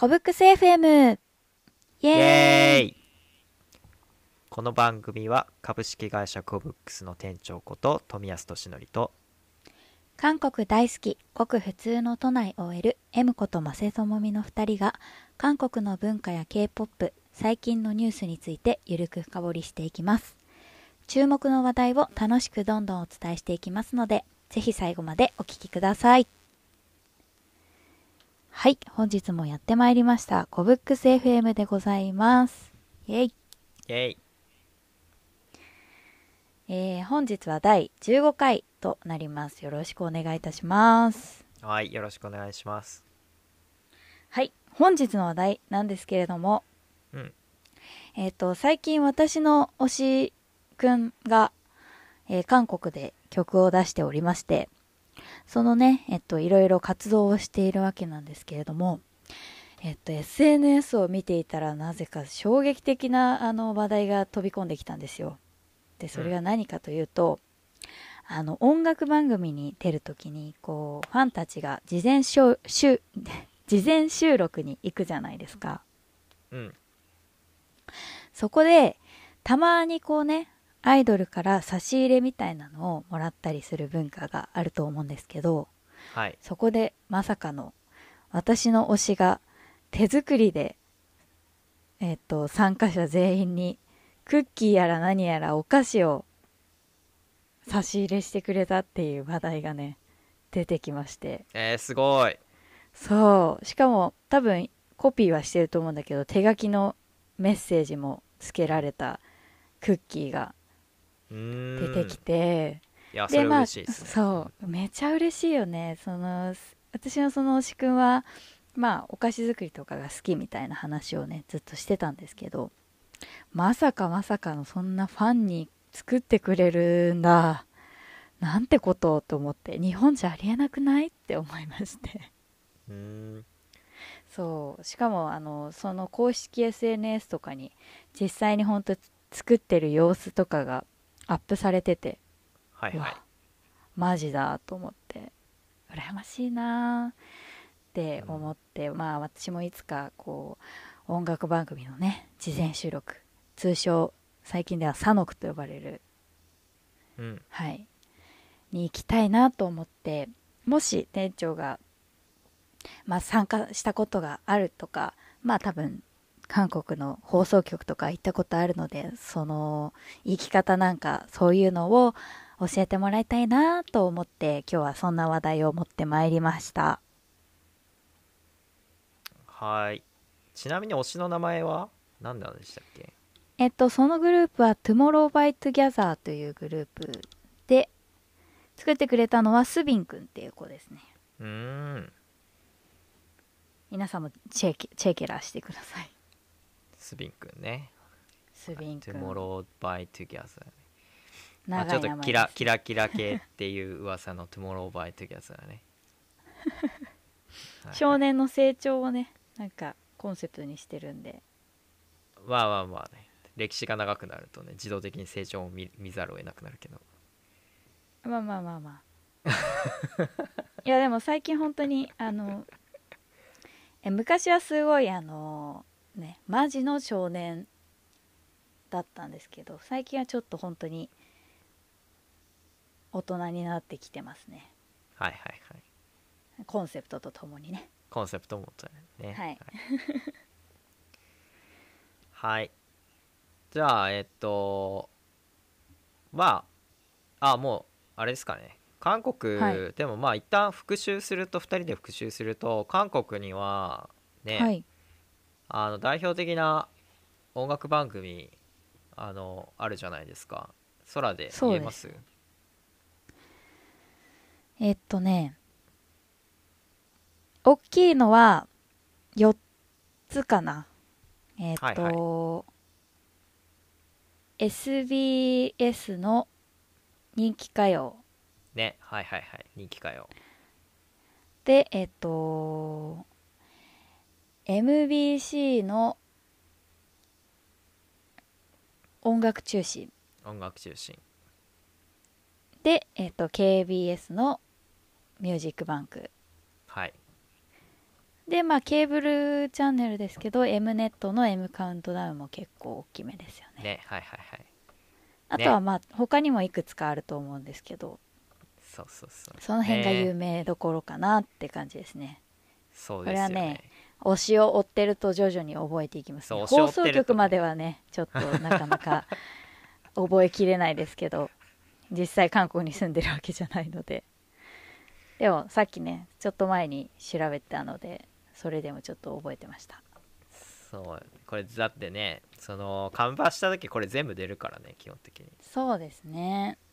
コブックス FM! イイエーイエーイこの番組は株式会社コブックスの店長こと富安俊則と韓国大好き、ごく普通の都内 OL、M ことマセトモミの二人が、韓国の文化や K-POP、最近のニュースについてゆるく深掘りしていきます。注目の話題を楽しくどんどんお伝えしていきますので、ぜひ最後までお聞きください。はい、本日もやってまいりました、コブックス FM でございます。イェイ。イエーイ。えー本日は第15回となります。よろしくお願いいたします。はいよろしくお願いします。はい、本日の話題なんですけれども、うん。えっ、と、最近私の推しくんが、えー韓国で曲を出しておりまして、そのね、えっと、いろいろ活動をしているわけなんですけれども、えっと、SNS を見ていたらなぜか衝撃的なあの話題が飛び込んできたんですよ。で、それが何かというと、あの、音楽番組に出るときに、こう、ファンたちが事前しょしゅ 事前収録に行くじゃないですか。うんそこで、たまにこうね、アイドルから差し入れみたいなのをもらったりする文化があると思うんですけど、はいそこでまさかの私の推しが手作りで、えっと、参加者全員にクッキーやら何やらお菓子を差し入れしてくれたっていう話題がね、出てきまして。えー、すごいそう。しかも多分コピーはしてると思うんだけど、手書きのメッセージも付けられたクッキーが出てきて、ですね、そう。めちゃ嬉しいよね。その私のその推しくんはまあお菓子作りとかが好きみたいな話をねずっとしてたんですけどまさかまさかのそんなファンに作ってくれるんだ。なんてことと思って日本じゃありえなくないって思いまして。そう。しかもあのその公式 SNS とかに実際に本当作ってる様子とかがアップされてて。はいはい。わマジだと思って。羨ましいなー。って思って、まあ私もいつかこう音楽番組のね事前収録。通称最近ではサノクと呼ばれる。うん。はい。に行きたいなと思って。もし店長が、まあ、参加したことがあるとかまあ多分韓国の放送局とか行ったことあるのでその生き方なんかそういうのを教えてもらいたいなと思って今日はそんな話題を持ってまいりました。はい。ちなみに推しの名前は何なんでしたっけ？えっとそのグループは Tomorrow by Together というグループで作ってくれたのはスビンくんっていう子ですね。うーん。皆さんもチェケチェケラしてくださいスビンくんね。スビンくん Tomorrow by Together まあ、ち長ょっとキラキラキラ系っていう噂の Tomorrow by Together だね。はい。少年の成長をねなんかコンセプトにしてるんで。まあまあまあね。歴史が長くなるとね自動的に成長を見見ざるを得なくなるけど。まあまあまあまあ。いやでも最近本当にあのえ昔はすごいあのねマジの少年だったんですけど最近はちょっと本当に大人になってきてますね。はいはいはい。コンセプトとともにね。コンセプトを持ったね。はい。はい。じゃあえっとまああもうあれですかね。韓国、はい。でもまあ一旦復習すると2人で復習すると韓国にはね、はいあの代表的な音楽番組あのあるじゃないですか。空で見えます？えっとね大きいのは4つかな。えっと、はい SBS の人気歌謡。ねはいはいはい。人気歌謡。でえっと MBC の音楽中心。音楽中心。で、えっと KBS のミュージックバンク。はい。でまあケーブルチャンネルですけど M ネットの M カウントダウンも結構大きめですよね。ねはいはいはい。あとはまあ他にもいくつかあると思うんですけど。そうそうそう。その辺が有ね名どころかなって感じですね。そうですよこれはねね推しを追ってると徐々に覚えていきますね。放送局まではねちょっとなかなか 覚えきれないですけど実際韓国に住んでるわけじゃないので。でもさっきねちょっと前に調べたのでそれでもちょっと覚えてました。そうこれだってねそのカンバーした時これ全部出るからね基本的に。そうですね。す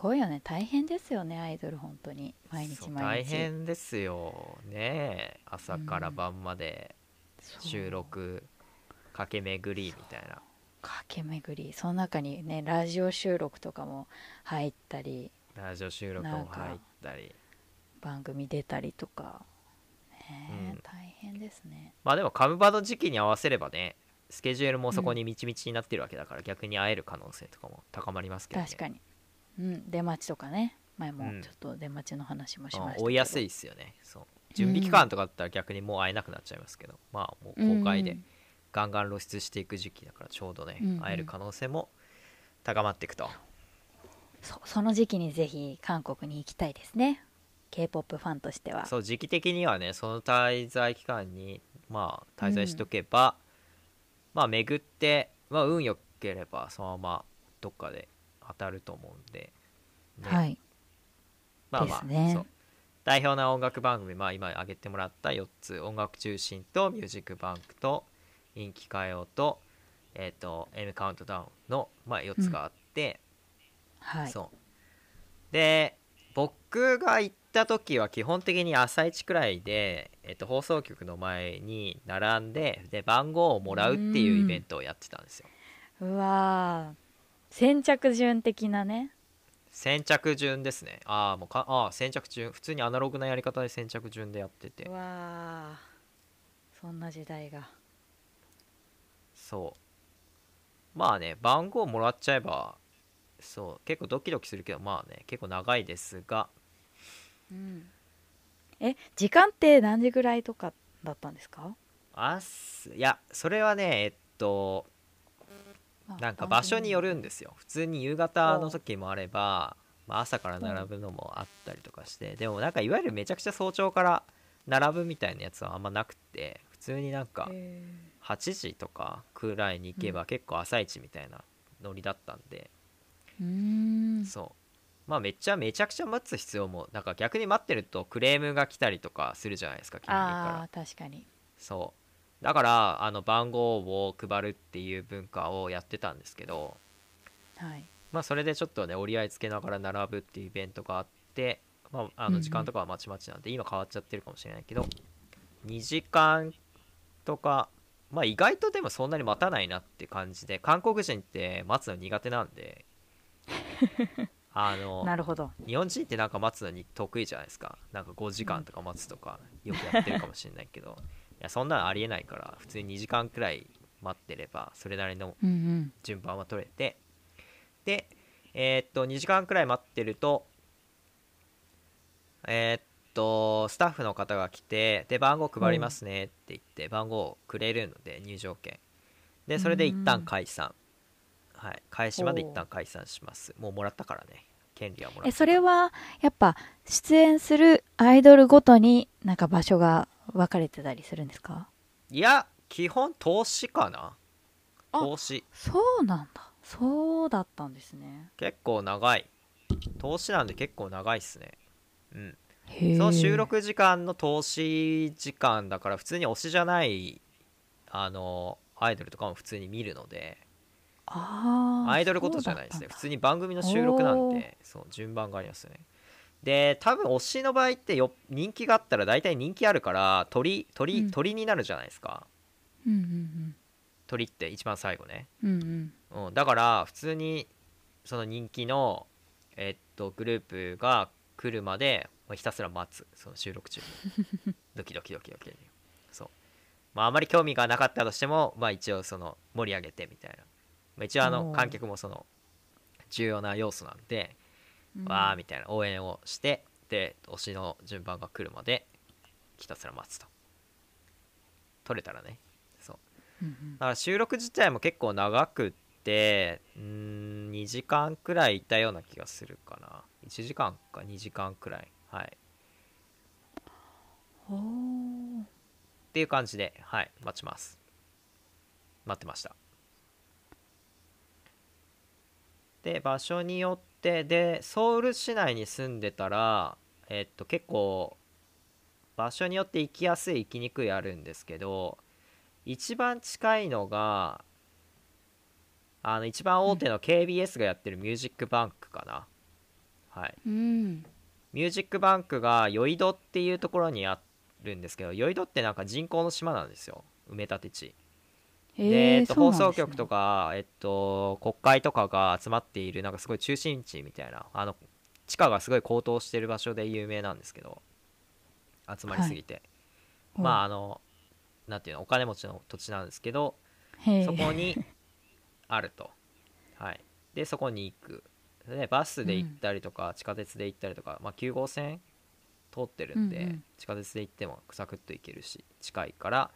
ごいよね。大変ですよねアイドル本当に。毎日毎日。大変ですよね。朝から晩まで収録駆け巡りみたいな。駆け巡り。その中にねラジオ収録とかも入ったり。ラジオ収録も入ったり。番組出たりとか。ねえ、うん。大変ですね。まあでもカムバの時期に合わせればねスケジュールもそこにみちみちになってるわけだから、逆に会える可能性とかも高まりますけどね。確かにうん出待ちとかね。前もうん。ちょっと出待ちの話もしまあしたけど、追いやすいですよね。そう。準備期間とかだったら逆にもう会えなくなっちゃいますけど、まあもう公開でうんガンガン露出していく時期だからちょうどね、うんうん。会える可能性も高まっていくと。そその時期にぜひ韓国に行きたいですね。K p o p ファンとしては。そう時期的にはねその滞在期間にまあ滞在しとけば、まあ巡って、まあ、運良ければそのままどっかで当たると思うんで、ね。はい。まあまあ、ね。そう。代表な音楽番組、まあ、今挙げてもらった4つ。音楽中心とミュージックバンクと人気歌謡と,、えー、と M カウントダウンの、まあ、4つがあって、はい。そう。で僕が行った時は基本的に朝一くらいで、えっと、放送局の前に並んでで番号をもらうっていうイベントをやってたんですよ。うわー先着順的なね。先着順ですね。ああもうかああ先着順。普通にアナログなやり方で先着順でやってて。うわー。そんな時代が。そう。まあね番号もらっちゃえばそう結構ドキドキするけどまあね結構長いですが。うん。え時間って何時ぐらいとかだったんですか？あす。いやそれはねえっとなんか場所によるんですよ。普通に夕方の時もあれば、まあ、朝から並ぶのもあったりとかしてでもなんかいわゆるめちゃくちゃ早朝から並ぶみたいなやつはあんまなくて普通になんかへ8時とかくらいに行けば結構朝一みたいなノリだったんで、ーうーん。そう。まあめっちゃめちゃくちゃ待つ必要もなんか逆に待ってるとクレームが来たりとかするじゃないですか近隣から。確かに。そうだからあの番号を配るっていう文化をやってたんですけどはい。まあそれでちょっとね折り合いつけながら並ぶっていうイベントがあって、まあ、あの時間とかはまちまちなんで、今変わっちゃってるかもしれないけど2時間とかまあ意外とでもそんなに待たないなって感じで韓国人って待つの苦手なんで あのなるほど。日本人ってなんか待つのに得意じゃないですか。なんか5時間とか待つとかよくやってるかもしれないけど。いやそんなのありえないから普通に2時間くらい待ってればそれなりのうんうん。順番は取れて。でえーっと2時間くらい待ってるとえーっとスタッフの方が来てで番号配りますねって言って番号をくれるので入場券。でそれで一旦解散。はい。開始まで一旦解散します。もうもらったからね権利はもらえそれはやっぱ出演するアイドルごとになんか場所が分かれてたりするんですか？いや基本投資かな。あ投資。そうなんだ。そうだったんですね。結構長い。投資なんで結構長いっすね。うん。その収録時間の投資時間だから普通に推しじゃないあのアイドルとかも普通に見るのでアイドルごとじゃないですね。普通に番組の収録なんでそう順番がありますよね。で多分推しの場合ってよ人気があったら大体人気あるから鳥鳥、うん。鳥になるじゃないですか。うんうん鳥って一番最後ね、うんうん。うんうん、だから普通にその人気のえっとグループが来るまでまあひたすら待つ。その収録中。に ドキドキドキドキ。そう。まああまり興味がなかったとしてもまあ一応その盛り上げてみたいな、まあ、一応あの観客もその重要な要素なんで、うん。わーみたいな応援をしてで推しの順番が来るまでひたすら待つと。撮れたらね。そう。うんうん。だから収録自体も結構長くってうーん2時間くらいいたような気がするかな。1時間か2時間くらい。はい。っていう感じではい待ちます。待ってましたで場所によってでソウル市内に住んでたらえっと結構場所によって行きやすい行きにくいあるんですけど一番近いのがあの一番大手の KBS がやってるミュージックバンクかな、はい。うん。ミュージックバンクがヨイドっていうところにあるんですけどヨイドってなんか人工の島なんですよ。埋め立て地えっと、放送局とか、えっと、国会とかが集まっているなんかすごい中心地みたいなあの地価がすごい高騰してる場所で有名なんですけど集まりすぎて、まああのなんていうのお金持ちの土地なんですけどそこにあると。はい。でそこに行く。でバスで行ったりとか、地下鉄で行ったりとか、まあ、9号線通ってるんで、うんうん。地下鉄で行ってもサクッと行けるし近いから、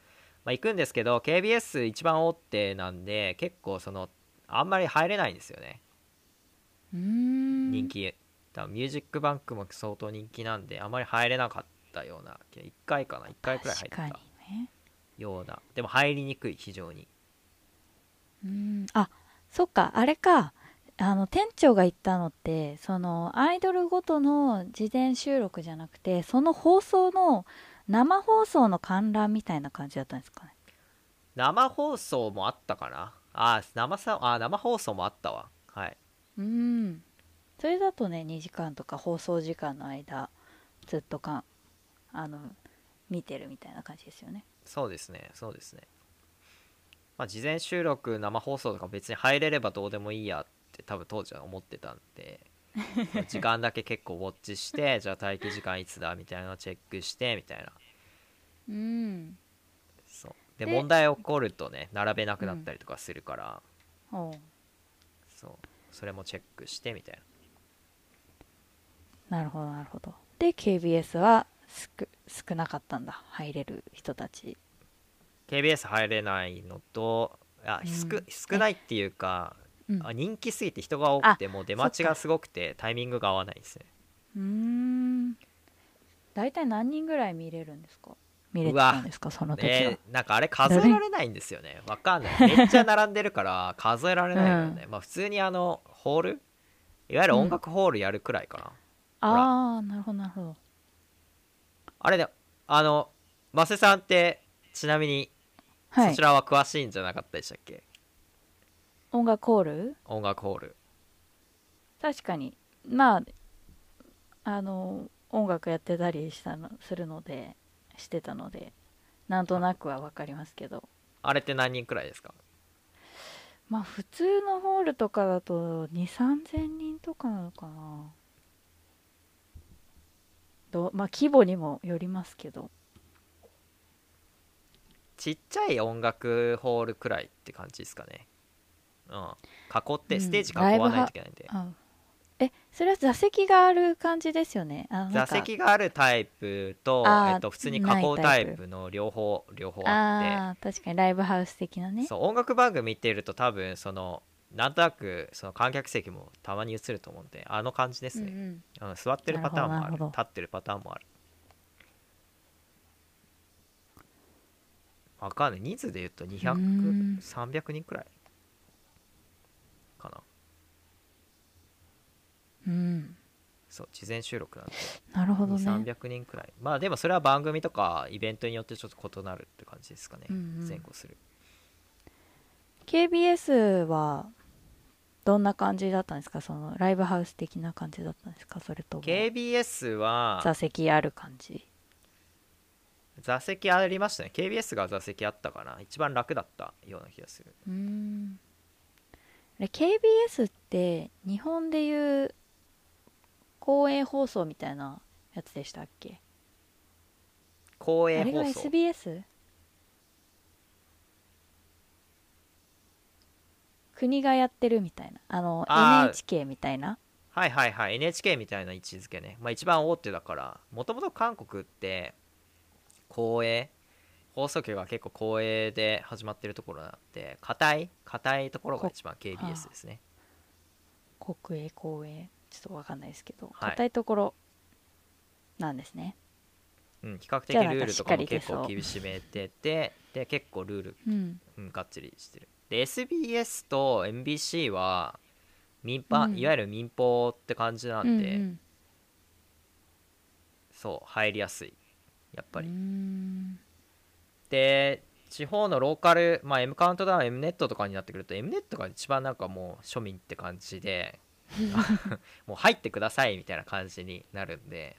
まあ、行くんですけど KBS 一番大手なんで結構そのあんまり入れないんですよね。人気。多分ミュージックバンクも相当人気なんであまり入れなかったような1回かな1回くらい入ったね。ような。でも入りにくい非常に。うん。あそっか。あれか。あの店長が言ったのってそのアイドルごとの事前収録じゃなくてその放送の生放送の観覧みたいな感じだったんですかね？生放送もあったかな？あ生さあ生放送もあったわ。はい。うん。それだとね2時間とか放送時間の間ずっとかんあの見てるみたいな感じですよね。そうですね。そうですね。まあ事前収録生放送とか別に入れればどうでもいいやって多分当時は思ってたんで 時間だけ結構ウォッチして じゃあ待機時間いつだみたいなのをチェックしてみたいな。うん。そう。でで問題起こるとね並べなくなったりとかするから、おう。そう。それもチェックしてみたいな。なるほどなるほど。で KBS は少少なかったんだ。入れる人たち。KBS 入れないのとあうん。少少ないっていうか、うん。あ人気すぎて人が多くてもう出待ちがすごくてタイミングが合わないですね。うーん。大体何人ぐらい見れるんですか？見れてたんですか？その時は、でなんかあれ数えられないんですよね。わかんない。めっちゃ並んでるから数えられないのよね、まあ普通にあのホール？いわゆる音楽ホールやるくらいかな、ああなるほどなるほど。あれであのマセさんってちなみにはい。そちらは詳しいんじゃなかったでしたっけ、音楽ホール？音楽ホール。確かに。まああの音楽やってたりしたのするのでしてたのでなんとなくは分かりますけど。あれって何人くらいですか？まあ普通のホールとかだと2 3 0 0人とかなのかな。どまあ規模にもよりますけど。ちっちゃい音楽ホールくらいって感じですかね。うん囲ってうん。ステージ囲わないといけないんで、あえそれは座席がある感じですよね。座か。席があるタイプと,、えっと普通に囲うタイプの両方両方あって。確かにライブハウス的なね。そう音楽番組見てると多分そのなんとなくその観客席もたまに映ると思うんであの感じですね、うんうん。うん座ってるパターンもある。立ってるパターンもある。わかんない。人数で言うとうーん。200300人くらいかなうんそう事前収録なんで。なるほどね。300人くらい。まあでもそれは番組とかイベントによってちょっと異なるって感じですかね、うんうん。前後する。KBS はどんな感じだったんですか？そのライブハウス的な感じだったんですか？それとも。KBS は座席ある感じ。座席ありましたね。KBS が座席あったかな。一番楽だったような気がする。うーん。KBS って日本でいう公営放送みたいなやつでしたっけ？公営あれが放送 SBS? 国がやってるみたいな。あのあー。NHK みたいな。はいはいはい。NHK みたいな位置づけね、まあ、一番大手だから。もともと韓国って公営放送局が結構公営で始まってるところなって硬い硬いところが一番 KBS ですね。国営公営ちょっとわかんないですけどはい。硬いところなんですね、うん、比較的じゃあなんかルールとかもしっかり結構厳しめててで結構ルール、うん。うん、がっちりしてる。で SBS と MBC は民放、うん。いわゆる民放って感じなんで、うんそう入りやすい。やっぱうん、り、うーん。で地方のローカル、まあ、M カウントダウン M ネットとかになってくると M ネットが一番なんかもう庶民って感じでもう入ってくださいみたいな感じになるんで。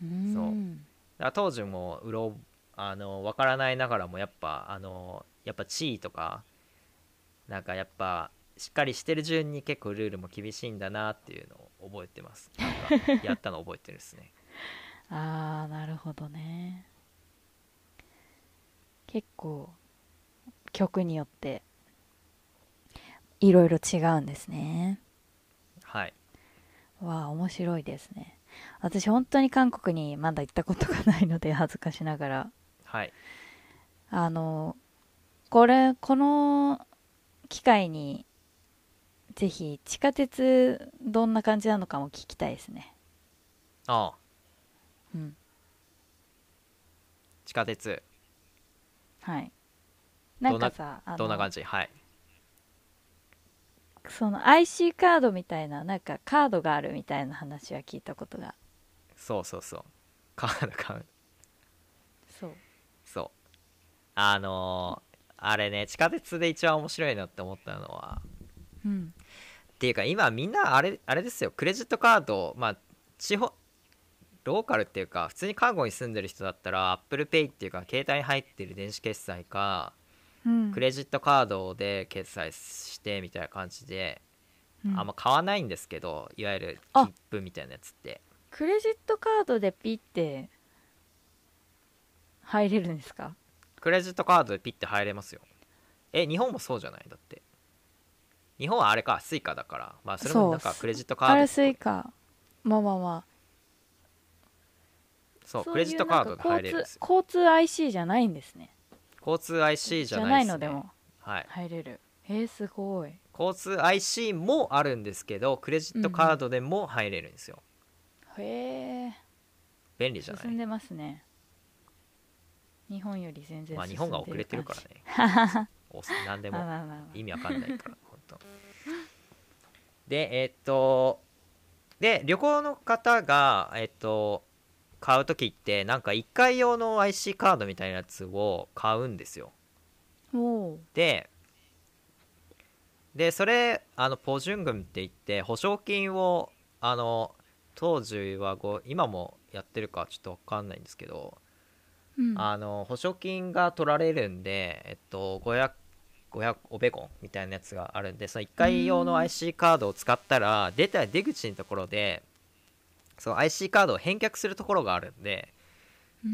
そう。だから当時もうろあの分からないながらもやっぱあのやっぱ地位とかなんかやっぱしっかりしてる順に結構ルールも厳しいんだなっていうのを覚えてます。なんかやったの覚えてるですね。ああなるほどね。結構曲によっていろいろ違うんですね。はい。わあ面白いですね。私本当に韓国にまだ行ったことがないので 恥ずかしながら。はい。あのこれこの機会にぜひ地下鉄どんな感じなのかも聞きたいですね。ああ。うん。地下鉄。はい。なんかさどんな感じ？はいその IC カードみたいななんかカードがあるみたいな話は聞いたことが。そうそうそう。カード買う。そう。そう。あのーあれね地下鉄で一番面白いなって思ったのは。うん。っていうか今みんなあれあれですよ。クレジットカードまあ地方ローカルっていうか普通に韓国に住んでる人だったら ApplePay っていうか携帯に入ってる電子決済かうん。クレジットカードで決済してみたいな感じで、うん。あんま買わないんですけどいわゆるあ。切符みたいなやつって。クレジットカードでピッて入れるんですか？クレジットカードでピッて入れますよ。え、日本もそうじゃない？だって。日本はあれかスイカだから。まあそれもなんかクレジットカードあれスイカ。まあまあまあ。そうクレジットカードで入れるんですよ。交通 IC じゃないんですね交通 IC じゃないのでもはい。入れる。えー、すごい。交通 IC もあるんですけどクレジットカードでも入れるんですよ、へえ便利じゃない？進んでますね。日本より全然まあ日本が遅れてるからね。お何でまあも意味わかんないから本当。でえっとで旅行の方がえっと買う時ってなんか1回用の IC カードみたいなやつを買うんですよ。ででそれあのポジュン軍って言って保証金をあの当時はご今もやってるかちょっと分かんないんですけど、うん。あの保証金が取られるんで、えっと、500 500オベコンみたいなやつがあるんでその1回用の IC カードを使ったら出た出口のところでその IC カードを返却するところがあるんで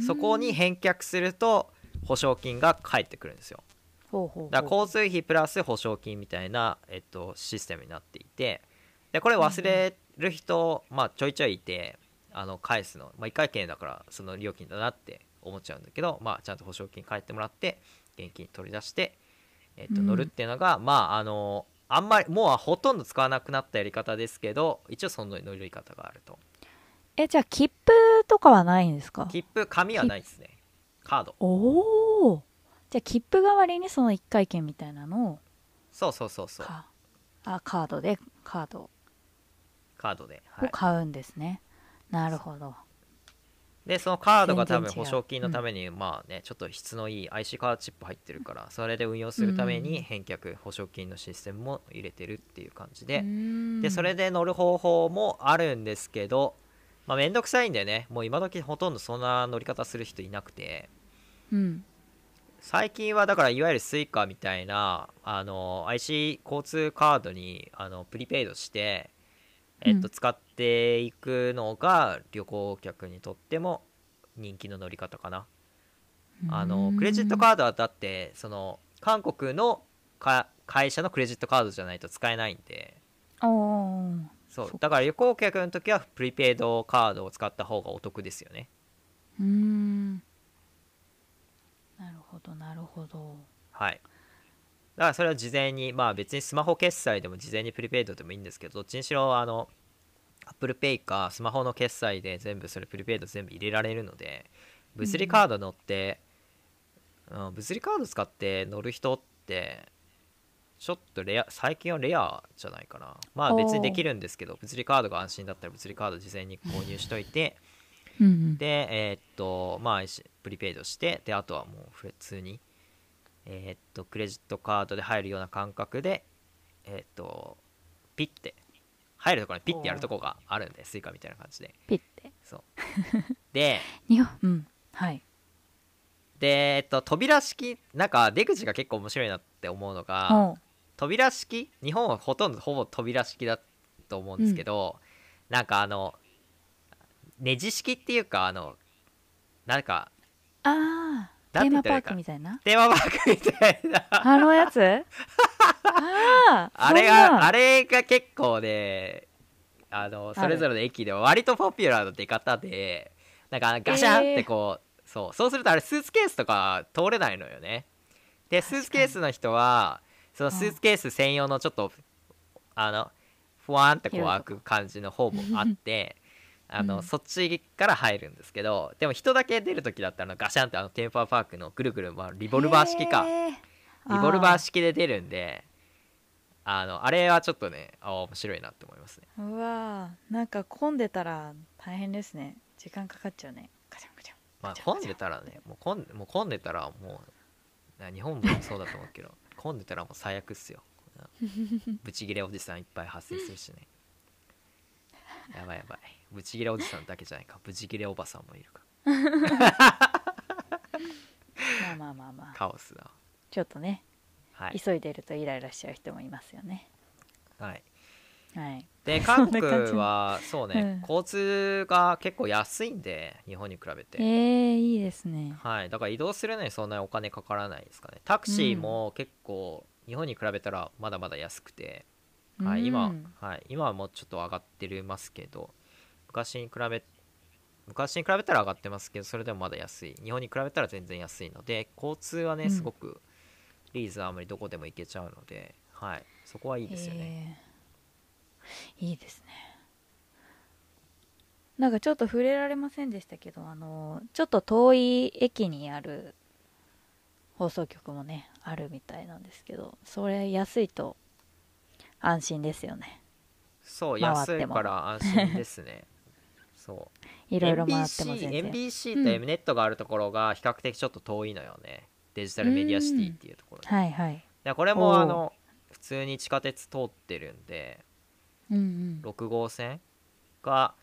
そこに返却すると保証金が返ってくるんですよ。だから交通費プラス保証金みたいな、えっと、システムになっていてでこれ忘れる人、まあ、ちょいちょいいてあの返すの、まあ、1回券だからその料金だなって思っちゃうんだけど、まあ、ちゃんと保証金返ってもらって現金取り出して、えっと、うん。乗るっていうのが、まああのあんまりもうほとんど使わなくなったやり方ですけど一応その乗り方があるとえじゃあ切符とかはないんですか？切符紙はないですね。カード。おおじゃあ切符代わりにその1回券みたいなのを？そうそうそうそう。か。あカードでカード。カードで、はい、を買うんですね、なるほど。でそのカードが多分全然違う。保証金のために、まあねちょっと質のいい IC カードチップ入ってるからそれで運用するために返却保証金のシステムも入れてるっていう感じで、でそれで乗る方法もあるんですけどまあ面倒くさいんでね。もう今時ほとんどそんな乗り方する人いなくて。うん。最近はだからいわゆる Suica みたいなあの IC 交通カードにあのプリペイドして、えっと、うん。使っていくのが旅行客にとっても人気の乗り方かな。あのクレジットカードはだってその韓国のか会社のクレジットカードじゃないと使えないんでそう。だから旅行客の時はプリペイドカードを使った方がお得ですよね。うーん。なほどなるほど。はい。だからそれは事前にまあ別にスマホ決済でも事前にプリペイドでもいいんですけどどっちにしろあの ApplePay かスマホの決済で全部それプリペイド全部入れられるので物理カード乗って、うん、物理カード使って乗る人ってちょっとレア最近はレアじゃないかな。まあ別にできるんですけど物理カードが安心だったら物理カード事前に購入しといて。でえーっとまあしプリペイドしてであとはもう普通にえーっとクレジットカードで入るような感覚でえーっとピッて入るところにピッてやるところがあるんでスイカみたいな感じで。ピッて。そう。で にうんはい。でえっと扉式なんか出口が結構面白いなって思うのが扉式？日本はほとんどほぼ扉式だと思うんですけど、なんかあのネジ式っていうかあのなんかああテーマパークみたいな？テーマパークみたいな。あのやつ？あああれがあれが結構ねあのそれぞれの駅では割とポピュラーな出方でなんかガシャンってこう、そうそうするとあれスーツケースとか通れないのよね。でスーツケースの人はそのスーツケース専用のちょっとあのふわーんってこう開く感じの方もあってあの、うん。そっちから入るんですけどでも人だけ出る時だったらガシャンってあのテーマパークのぐるぐる回るリボルバー式か。リボルバー式で出るんであのあれはちょっとねあ面白いなって思いますね。うわー。なんか混んでたら大変ですね。時間かかっちゃうね。ガチャンガチャン。まあ混んでたらねもう混んもう混んでたらもうな日本もそうだと思うけど混んでたらもう最悪っすよ。ブチギレおじさんいっぱい発生するしね。やばいやばい。ブチギレおじさんだけじゃないか。ブチギレおばさんもいるか。まあまあまあまあ。カオスだ。ちょっとねはい、急いでるとイライラしちゃう人もいますよね。はい、はい。で 韓国はそうね、うん。交通が結構安いんで日本に比べて。えー、いいですね。はい、だから移動するのにそんなにお金かからないですかね。タクシーも結構日本に比べたらまだまだ安くて、はい、今うんはい、今はもうちょっと上がってるますけど昔に比べ昔に比べたら上がってますけどそれでもまだ安い。日本に比べたら全然安いので交通はねうん。すごくリーズナブルにどこでも行けちゃうので、はい、そこはいいですよね、えーいいですね。なんかちょっと触れられませんでしたけどあのちょっと遠い駅にある放送局もねあるみたいなんですけどそれ安いと安心ですよね。そう安いから安心ですね。そう。いろいろ回っても全然。NBC うんと M ネットがあるところが比較的ちょっと遠いのよね、デジタルメディアシティっていうところで。はいはい。でこれもあの普通に地下鉄通ってるんでうんうん。6号線が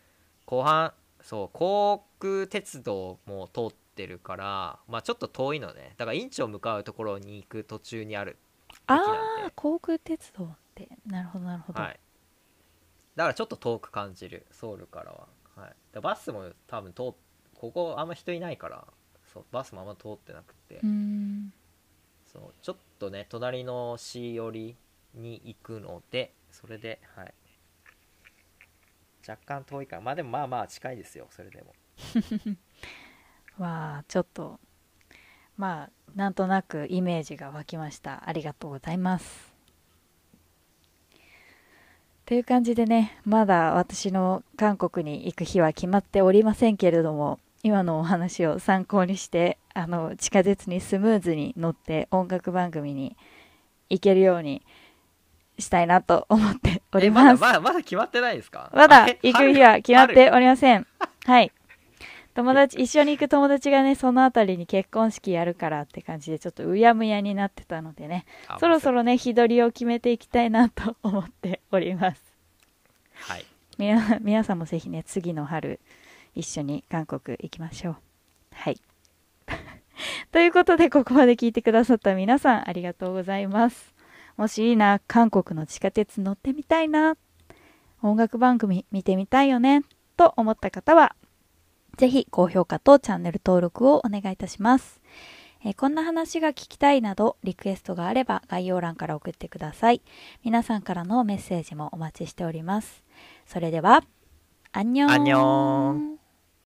後半そう航空鉄道も通ってるからまあちょっと遠いのね。だからインチョン向かうところに行く途中にある駅ああで航空鉄道って。なるほどなるほど、はい。だからちょっと遠く感じるソウルからは、はい、でバスも多分通っここあんま人いないからそうバスもあんま通ってなくて、そうちょっとね隣の市寄りに行くのでそれではい若干遠いかまあでもまあまあ近いですよ。それでも。わあちょっとまあなんとなくイメージが湧きました。ありがとうございます。という感じでねまだ私の韓国に行く日は決まっておりませんけれども今のお話を参考にしてあの地下鉄にスムーズに乗って音楽番組に行けるようにしたいなと思っておりえますまだまだ決まってないですか？まだ行く日は決まって春おりません。はい。友達、一緒に行く友達がね、そのあたりに結婚式やるからって感じで、ちょっとうやむやになってたのでね、あそろそろね、日取りを決めていきたいなと思っております。はいみな皆さんもぜひね、次の春、一緒に韓国行きましょう。はい。ということで、ここまで聞いてくださった皆さん、ありがとうございます。もしいいな、韓国の地下鉄乗ってみたいな、音楽番組見てみたいよね、と思った方は、ぜひ高評価とチャンネル登録をお願いいたします。えこんな話が聞きたいなどリクエストがあれば概要欄から送ってください。皆さんからのメッセージもお待ちしております。それでは、アンニョンアンニョン